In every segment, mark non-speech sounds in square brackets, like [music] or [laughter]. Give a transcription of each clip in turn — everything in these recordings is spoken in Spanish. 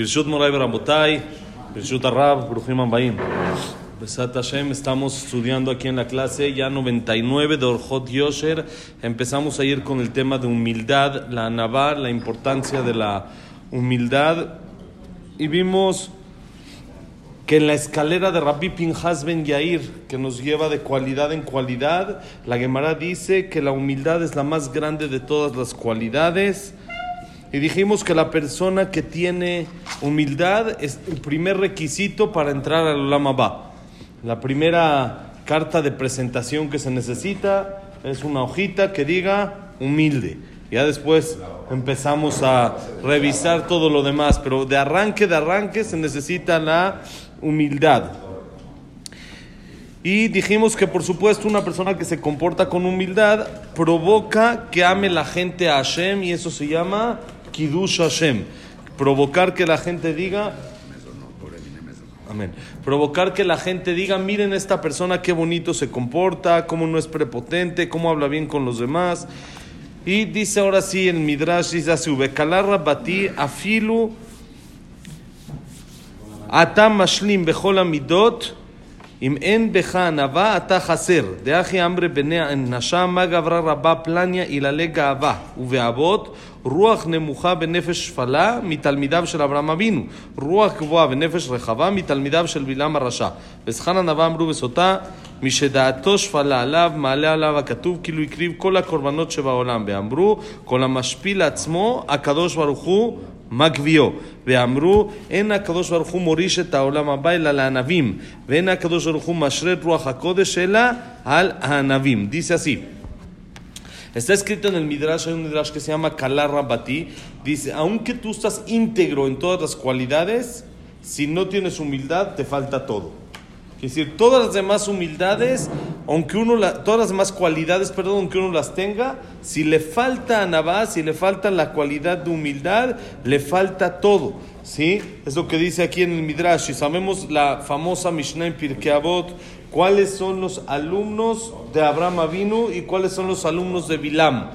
Birshut Moray Barabotai, Birshut Arab, Bruchim Ambaim. Besat Hashem, estamos estudiando aquí en la clase ya 99 de Orjot Yosher. Empezamos ayer con el tema de humildad, la anabar, la importancia de la humildad. Y vimos que en la escalera de Rabbi Pinhas Ben Yair, que nos lleva de cualidad en cualidad, la Gemara dice que la humildad es la más grande de todas las cualidades. Y dijimos que la persona que tiene humildad es el primer requisito para entrar al Lama Ba. La primera carta de presentación que se necesita es una hojita que diga humilde. Ya después empezamos a revisar todo lo demás, pero de arranque, de arranque se necesita la humildad. Y dijimos que por supuesto una persona que se comporta con humildad provoca que ame la gente a Hashem y eso se llama Kidush Hashem, provocar que la gente diga Amén. Provocar que la gente diga, miren esta persona qué bonito se comporta, cómo no es prepotente, cómo habla bien con los demás. Y dice ahora sí el Midrash, dice así, Ubekalarra bati afilu atam mashlim bechol amidot אם אין בך ענווה, אתה חסר. דאחי אמרי בני נשם, מה גברה רבה פלניה איללי גאווה ובאבות, רוח נמוכה בנפש שפלה מתלמידיו של אברהם אבינו, רוח גבוהה ונפש רחבה מתלמידיו של בלעם הרשע. וזכן ענווה אמרו בסוטה, משדעתו שפלה עליו, מעלה עליו הכתוב, כאילו הקריב כל הקורבנות שבעולם. ואמרו, כל המשפיל לעצמו, הקדוש ברוך הוא מה גביו? ואמרו, אין הקדוש ברוך הוא מוריש את העולם הבא אלא לענבים, ואין הקדוש ברוך הוא משרה את רוח הקודש אלא על הענבים. Dice así. Está escrito en el Midrash, hay un Midrash que se llama Kalar Rabati. Dice, aunque tú estás íntegro en todas las cualidades, si no tienes humildad, te falta todo. Es decir, todas las demás humildades, aunque uno todas las demás cualidades, perdón, aunque uno las tenga, si le falta a si le falta la cualidad de humildad, le falta todo. ¿Sí? Es lo que dice aquí en el Midrash. Y sabemos la famosa Mishnah en Pirkei Avot, cuáles son los alumnos de Abraham Avinu y cuáles son los alumnos de Bilam.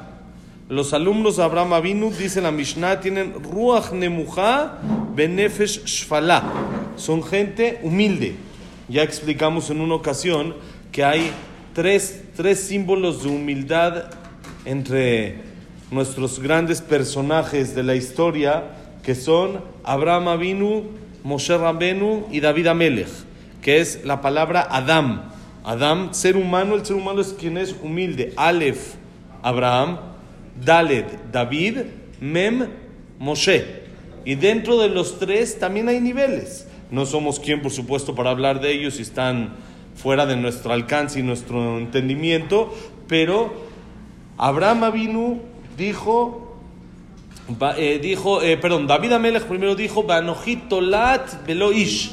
Los alumnos de Abraham Avinu, dice la Mishnah, tienen Ruach Nemucha Benefesh Shfala. Son gente humilde. Ya explicamos en una ocasión que hay tres, tres símbolos de humildad entre nuestros grandes personajes de la historia, que son Abraham Avinu, Moshe Rabenu y David Amelech, que es la palabra Adam. Adam, ser humano, el ser humano es quien es humilde. Aleph, Abraham, Daled, David, Mem, Moshe. Y dentro de los tres también hay niveles. No somos quien, por supuesto, para hablar de ellos y están fuera de nuestro alcance y nuestro entendimiento, pero Abraham Avinu dijo, eh, dijo eh, perdón, David Amelech primero dijo, Banojitolat Beloish.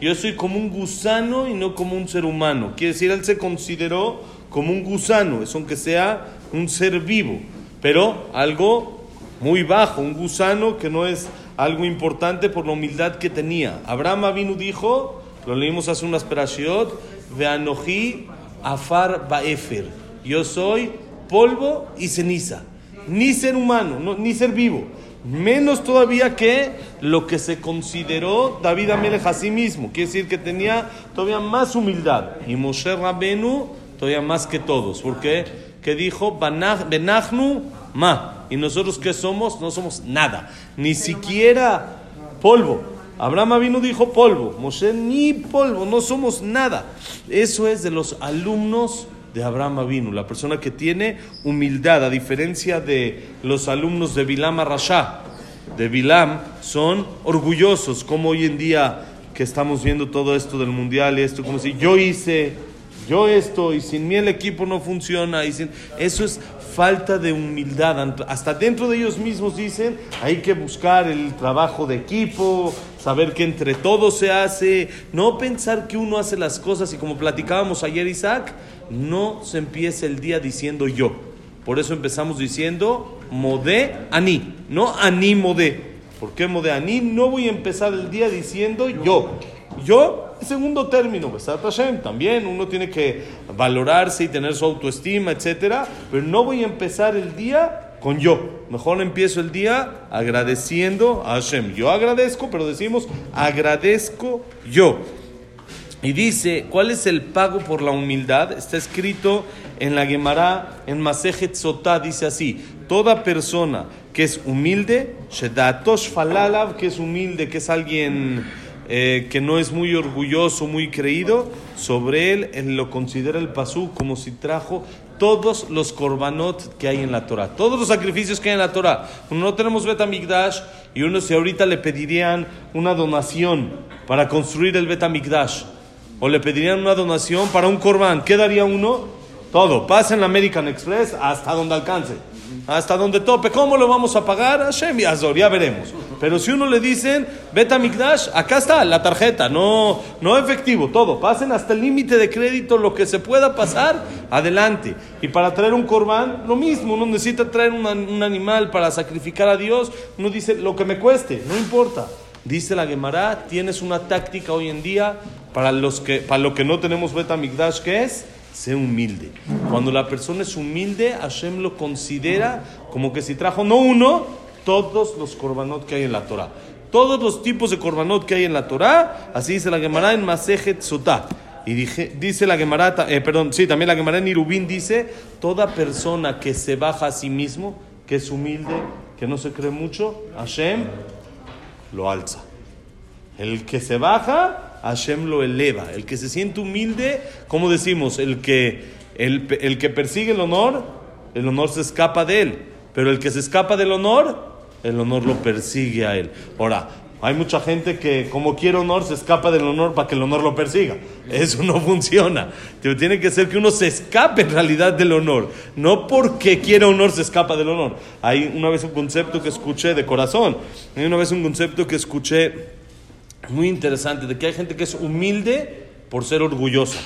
Yo soy como un gusano y no como un ser humano. Quiere decir, él se consideró como un gusano, es aunque sea un ser vivo, pero algo muy bajo, un gusano que no es algo importante por la humildad que tenía. Abraham Avinu dijo, lo leímos hace unas perashiot, Veanoji afar baefer. Yo soy polvo y ceniza. Ni ser humano, ni ser vivo. Menos todavía que lo que se consideró David Amelech a sí mismo. Quiere decir que tenía todavía más humildad. Y Moshe Rabenu todavía más que todos. ¿Por qué? Que dijo, Benachnu ma. ¿Y nosotros qué somos? No somos nada. Ni siquiera polvo. Abraham vino dijo polvo. Moshe ni polvo. No somos nada. Eso es de los alumnos de Abraham Avinu, la persona que tiene humildad, a diferencia de los alumnos de Bilam Rasha. De Bilam son orgullosos, como hoy en día que estamos viendo todo esto del mundial y esto, como si yo hice, yo esto, y sin mí el equipo no funciona. Y sin... Eso es falta de humildad. Hasta dentro de ellos mismos dicen, hay que buscar el trabajo de equipo, saber que entre todos se hace, no pensar que uno hace las cosas y como platicábamos ayer Isaac, no se empieza el día diciendo yo. Por eso empezamos diciendo modé ani, no ani modé. ¿Por qué modé ani? No voy a empezar el día diciendo yo. Yo, segundo término, Hashem, también uno tiene que valorarse y tener su autoestima, etcétera, pero no voy a empezar el día con yo. Mejor empiezo el día agradeciendo a Hashem. Yo agradezco, pero decimos agradezco yo. Y dice, ¿cuál es el pago por la humildad? Está escrito en la Gemara, en Masejet Sotá, dice así, toda persona que es humilde, Shedatosh Falalav, que es humilde, que es alguien eh, que no es muy orgulloso, muy creído, sobre él, él lo considera el pasú como si trajo todos los korbanot que hay en la Torah, todos los sacrificios que hay en la Torah. No tenemos Betamigdash y uno si ahorita le pedirían una donación para construir el Betamigdash o le pedirían una donación para un korban, ¿qué daría uno? Todo, pasa en la American Express hasta donde alcance, hasta donde tope. ¿Cómo lo vamos a pagar? Hashem y Azor, ya veremos. Pero si uno le dicen, Beta Mikdash, acá está la tarjeta, no, no efectivo, todo. Pasen hasta el límite de crédito, lo que se pueda pasar, adelante. Y para traer un corbán, lo mismo. Uno necesita traer un animal para sacrificar a Dios. Uno dice, lo que me cueste, no importa. Dice la Gemara, tienes una táctica hoy en día para, los que, para lo que no tenemos Beta Mikdash, que es sé humilde. Cuando la persona es humilde, Hashem lo considera como que si trajo no uno, todos los korbanot que hay en la Torah. Todos los tipos de korbanot que hay en la Torah, así dice la Gemara en Masejet Sotah. Y dice la Gemara, eh, perdón, sí, también la Gemara en Irubín dice, toda persona que se baja a sí mismo, que es humilde, que no se cree mucho, Hashem lo alza. El que se baja, Hashem lo eleva. El que se siente humilde, como decimos, el que, el, el que persigue el honor, el honor se escapa de él. Pero el que se escapa del honor, el honor lo persigue a él. Ahora, hay mucha gente que como quiere honor se escapa del honor para que el honor lo persiga. Eso no [laughs] funciona. Tiene que ser que uno se escape en realidad del honor. No porque quiere honor se escapa del honor. Hay una vez un concepto que escuché de corazón. Hay una vez un concepto que escuché muy interesante de que hay gente que es humilde por ser orgullosa.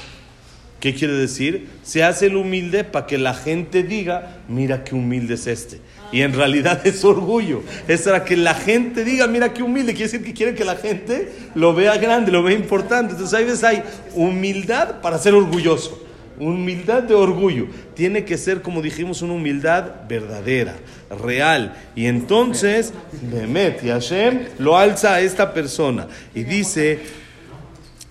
¿Qué quiere decir? Se hace el humilde para que la gente diga, mira qué humilde es este. Y en realidad [laughs] es orgullo. Es para que la gente diga, mira qué humilde. Quiere decir que quiere que la gente lo vea grande, lo vea importante. Entonces hay veces hay humildad para ser orgulloso. Humildad de orgullo. Tiene que ser, como dijimos, una humildad verdadera, real. Y entonces, Bemet y Hashem lo alza a esta persona. Y dice,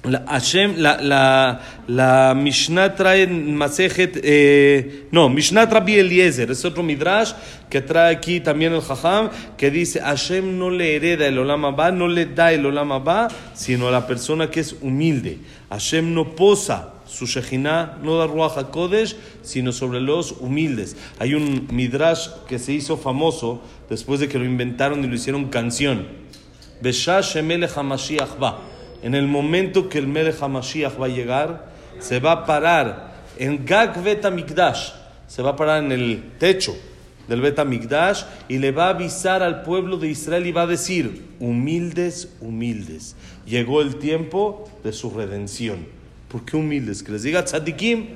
la, Hashem, la, la, la Mishnah trae Masejet, eh, no, Mishnah Rabbi Eliezer, es otro Midrash que trae aquí también el Jajam, que dice, Hashem no le hereda el Olam Abba, no le da el Olam Abba, sino a la persona que es humilde. Hashem no posa su Shejinah, no da Ruach HaKodesh, sino sobre los humildes. Hay un Midrash que se hizo famoso después de que lo inventaron y lo hicieron canción. En el momento que el Melech HaMashiach va a llegar, se va a parar en Gag Betamikdash, se va a parar en el techo del Betamikdash y le va a avisar al pueblo de Israel y va a decir, humildes, humildes, llegó el tiempo de su redención. ¿Por qué humildes? Que les diga tzadikim,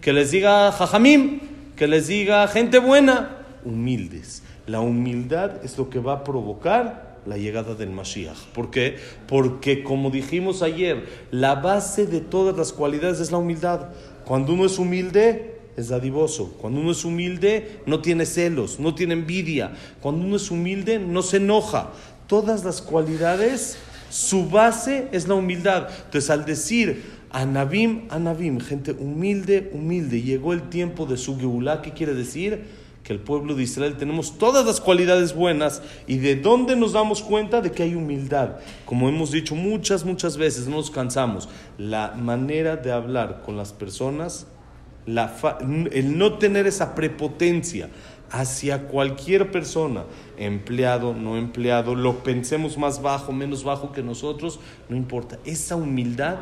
que les diga jajamim, que les diga gente buena, humildes. La humildad es lo que va a provocar la llegada del Mashiach. ¿Por qué? Porque como dijimos ayer, la base de todas las cualidades es la humildad. Cuando uno es humilde, es dadivoso. Cuando uno es humilde, no tiene celos, no tiene envidia. Cuando uno es humilde, no se enoja. Todas las cualidades, su base es la humildad. Entonces, al decir Anabim, Anabim, gente humilde, humilde, llegó el tiempo de su Geulah, ¿qué quiere decir? que el pueblo de Israel tenemos todas las cualidades buenas. Y de dónde nos damos cuenta de que hay humildad. Como hemos dicho muchas, muchas veces, no nos cansamos, la manera de hablar con las personas, el no tener esa prepotencia hacia cualquier persona, empleado, no empleado, lo pensemos más bajo, menos bajo que nosotros, no importa, esa humildad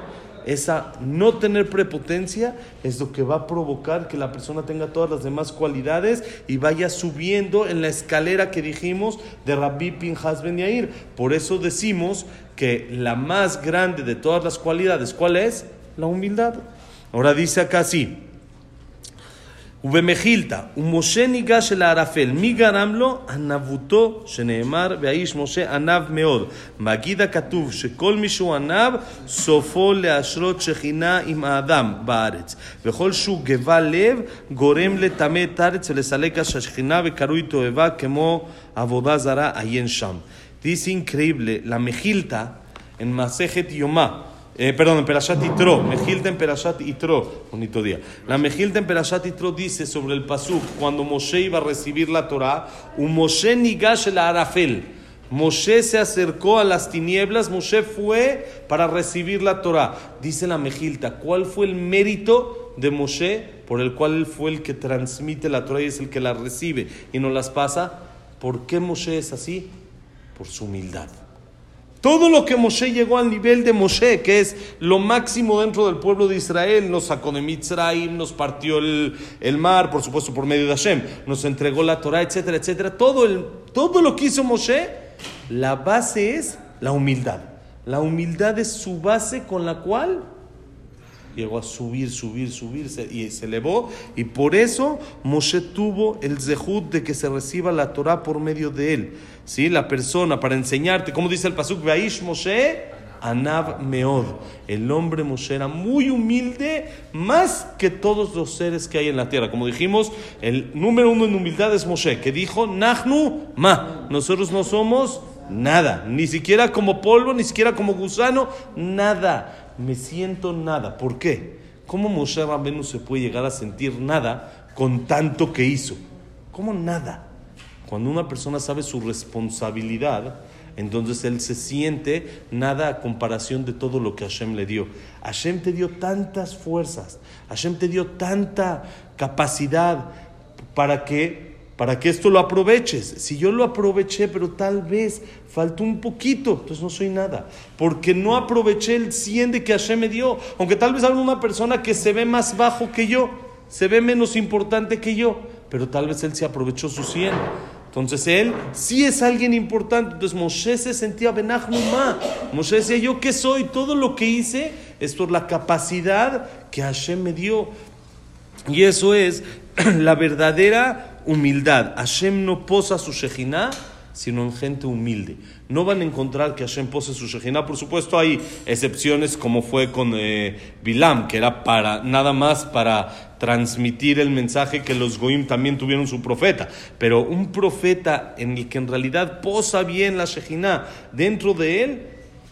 esa no tener prepotencia es lo que va a provocar que la persona tenga todas las demás cualidades y vaya subiendo en la escalera que dijimos de Rabbi Pinhas Ben Yair. Por eso decimos que la más grande de todas las cualidades, ¿cuál es? La humildad. Ahora dice acá así. ובמחילתא, ומשה ניגש אל הערפל, מי גרם לו? ענבותו, שנאמר, והאיש משה ענב מאוד. מגיד הכתוב שכל מי שהוא ענב, סופו להשרות שכינה עם האדם בארץ. וכל שהוא גבה לב, גורם לטמא את הארץ ולסלק השכינה וקרוי תועבה כמו עבודה זרה, עיין שם. Dice increíble, la mejilta en Masejet Yomá, eh, perdón, en Perashat Itro, Mejilta en Perashat Itro, bonito día. La Mejilta en Perashat Itro dice sobre el Pasuk, cuando Moshe iba a recibir la Torah, un Moshe nigash el Arafel. Moshe se acercó a las tinieblas, Moshe fue para recibir la Torah. Dice la Mejilta, ¿cuál fue el mérito de Moshe por el cual él fue el que transmite la Torah y es el que la recibe y no las pasa? ¿Por qué Moshe es así? Por su humildad. Todo lo que Moshe llegó al nivel de Moshe, que es lo máximo dentro del pueblo de Israel, nos sacó de Mitzrayim, nos partió el, el mar, por supuesto por medio de Hashem, nos entregó la Torah, etcétera, etcétera. Todo, el, todo lo que hizo Moshe, la base es la humildad. La humildad es su base con la cual llegó a subir, subir, subir y se elevó. Y por eso Moshe tuvo el zehut de que se reciba la Torah por medio de él. ¿Sí? La persona para enseñarte, como dice el Pasuk, Vaish Moshe, Anab Meod. El hombre Moshe era muy humilde, más que todos los seres que hay en la tierra. Como dijimos, el número uno en humildad es Moshe, que dijo, Nahnu Ma. Nosotros no somos nada, ni siquiera como polvo, ni siquiera como gusano, nada. Me siento nada. ¿Por qué? ¿Cómo Moshe Rabenu se puede llegar a sentir nada con tanto que hizo? ¿Cómo nada? Cuando una persona sabe su responsabilidad, entonces él se siente nada a comparación de todo lo que Hashem le dio. Hashem te dio tantas fuerzas, Hashem te dio tanta capacidad para que para que esto lo aproveches. Si yo lo aproveché, pero tal vez faltó un poquito, entonces no soy nada. Porque no aproveché el 100 de que Hashem me dio. Aunque tal vez haya una persona que se ve más bajo que yo, se ve menos importante que yo, pero tal vez él se aprovechó su 100. Entonces él sí es alguien importante. Entonces Moshe se sentía Benachmumá. Moshe decía, ¿yo qué soy? Todo lo que hice es por la capacidad que Hashem me dio. Y eso es [clears throat] la verdadera humildad. Hashem no posa su Shejinah, sino en gente humilde. No van a encontrar que Hashem pose su Shejinah. Por supuesto, hay excepciones como fue con eh, Bilam, que era para nada más para transmitir el mensaje que los Goim también tuvieron su profeta. Pero un profeta en el que en realidad posa bien la Shejinah dentro de él,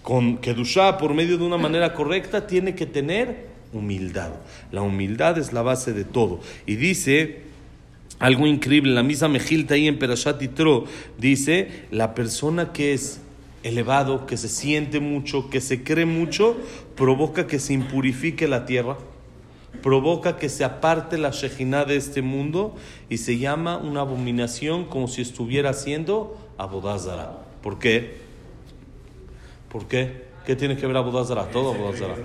con Kedushá por medio de una manera correcta, tiene que tener humildad. La humildad es la base de todo. Y dice algo increíble, la misma Mejilta ahí en Perashat Yitro dice, la persona que es elevado, que se siente mucho, que se cree mucho, provoca que se impurifique la tierra, provoca que se aparte la Shejinah de este mundo y se llama una abominación como si estuviera haciendo Abodazara. ¿Por qué? ¿Por qué? ¿Qué tiene que ver Abodazara? Todo Abodazara.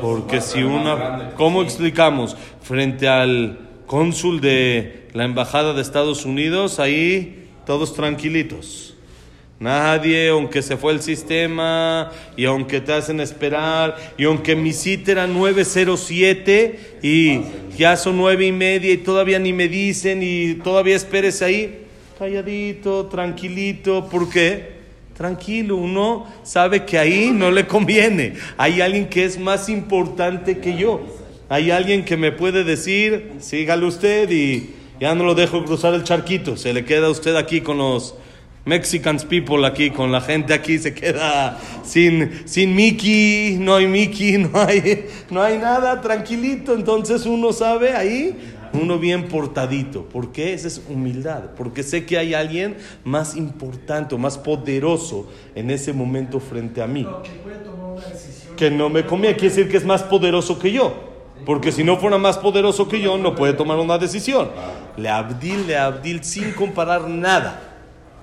Porque si una... ¿Cómo explicamos? Frente al cónsul de la embajada de Estados Unidos, ahí todos tranquilitos. Nadie, aunque se fue el sistema, y aunque te hacen esperar, y aunque mi cita era 907, y ya son nueve y media, y todavía ni me dicen, y todavía esperes ahí, calladito, tranquilito, ¿por qué? Tranquilo, uno sabe que ahí no le conviene. Hay alguien que es más importante que yo. Hay alguien que me puede decir, sígale usted y ya no lo dejo cruzar el charquito. Se le queda usted aquí con los Mexicans people aquí, con la gente aquí, se queda sin, sin Mickey, no hay Mickey, [laughs] no hay, no hay nada, tranquilito. Entonces uno sabe ahí, uno bien portadito. ¿Por qué? Esa es humildad. Porque sé que hay alguien más importante, más poderoso en ese momento frente a mí. que puede tomar una decisión. Que no me conviene, quiere decir que es más poderoso que yo. Porque si no fuera más poderoso que yo, no puede tomar una decisión. Le abdil, le abdil, sin comparar nada.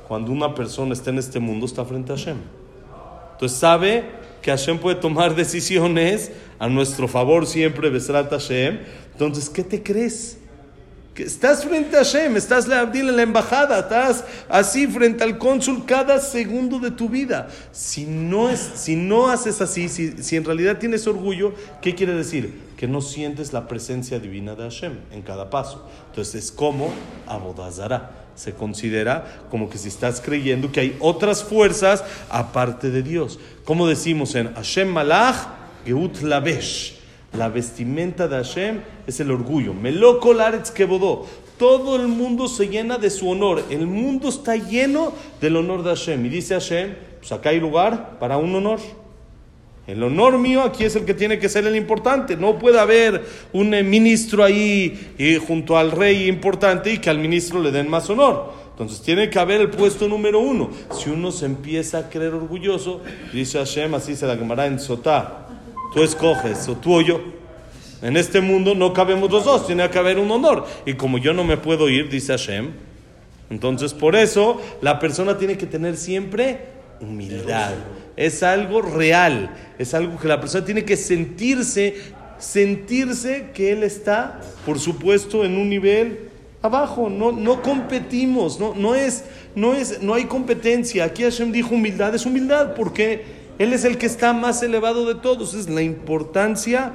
Cuando una persona está en este mundo, está frente a Hashem. Entonces sabe que Hashem puede tomar [laughs] decisiones a nuestro favor siempre, Besrat Hashem. Entonces, ¿qué te crees? Estás frente a Hashem, estás en la embajada, estás así frente al cónsul cada segundo de tu vida. Si no, es, si no haces así, si, si en realidad tienes orgullo, ¿qué quiere decir? Que no sientes la presencia divina de Hashem en cada paso. Entonces es como Abodazara. Se considera como que si estás creyendo que hay otras fuerzas aparte de Dios. Como decimos en Hashem Malach, Geut Lavesh. La vestimenta de Hashem es el orgullo. Meloko Laretz Kebodó. Todo el mundo se llena de su honor. El mundo está lleno del honor de Hashem. Y dice Hashem, pues acá hay lugar para un honor. El honor mío aquí es el que tiene que ser el importante. No puede haber un eh, ministro ahí junto al rey importante y que al ministro le den más honor. Entonces tiene que haber el puesto número uno. Si uno se empieza a creer orgulloso, dice Hashem, así se la quemará en Sotá. Tú escoges, o tú o yo. En este mundo no cabemos los dos, tiene que haber un honor. Y como yo no me puedo ir, dice Hashem, entonces por eso la persona tiene que tener siempre humildad. Es algo real, es algo que la persona tiene que sentirse, sentirse que él está, por supuesto, en un nivel abajo. No, no competimos, no, no, es, no, es, no hay competencia. Aquí Hashem dijo humildad, es humildad porque él es el que está más elevado de todos. Es la importancia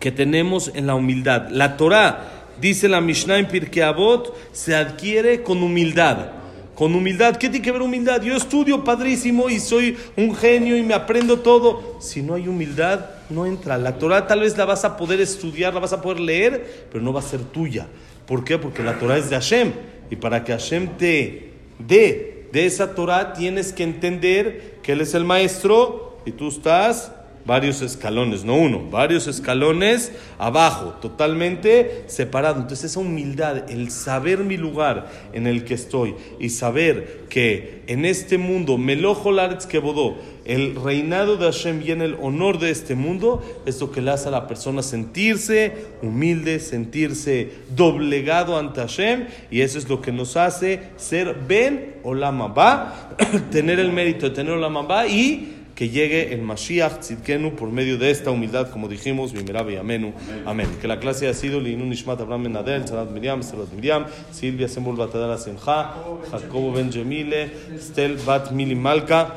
que tenemos en la humildad. La Torah, dice la Mishnah en Pirkei Avot, se adquiere con humildad. Con humildad, ¿qué tiene que ver humildad? Yo estudio padrísimo y soy un genio y me aprendo todo. Si no hay humildad, no entra. La Torah tal vez la vas a poder estudiar, la vas a poder leer, pero no va a ser tuya. ¿Por qué? Porque la Torah es de Hashem. Y para que Hashem te dé de esa Torah, tienes que entender que Él es el maestro y tú estás varios escalones, no uno, varios escalones abajo, totalmente separado. Entonces esa humildad, el saber mi lugar en el que estoy y saber que en este mundo, Melojo Laretz Kebodó, el reinado de Hashem en el honor de este mundo, es lo que le hace a la persona sentirse humilde, sentirse doblegado ante Hashem, y eso es lo que nos hace ser Ben Olama Ba, [clears throat] tener el mérito de tener Olama Ba y que llegue el Mashiach Tzidkenu por medio de esta humildad, como dijimos, Bimerabe y Amenu. Amén. Que la clase ha sido Linun Nishmat Abraham Ben Adel, Salat Miriam, Salat Miriam, Silvia Sembol Batadara Simcha, Jacobo Ben Jemile, Stel Bat Mili Malka,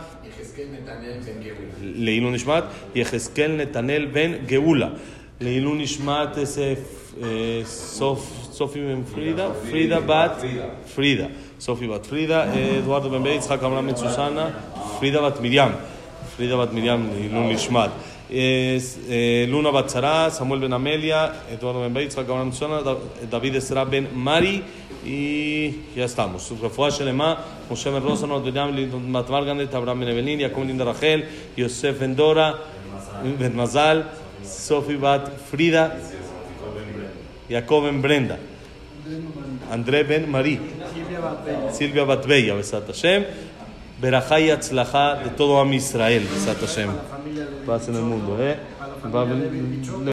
Leilun Nishmat, y Ejezkel Netanel Ben Geula. Leilun Nishmat es eh, Sof, Sofi Ben Frida, Frida Bat Frida. Sofi Bat Frida, Eduardo Ben Beitz, Jacob Abraham Ben Susana, Frida Bat Miriam. Lilun Lishmat. Eh, Luna Batzara, Samuel Ben Amelia, Eduardo Ben Beitz, Abraham Susana, David Esra Ben Mari. Y ya estamos. Refuah Shelema, Moshe Ben Rosa, Nodriam, Matmar Gandet, Abraham Ben Evelyn, Jacob Linda Rachel, Yosef Ben Dora, Ben Mazal, Sofi Bat Frida, Jacob Ben Brenda, André Ben Mari, Silvia Bat Bella, Besat Hashem. Berajá y de todo Am Israel, Hashem. Paz en el mundo, ¿eh?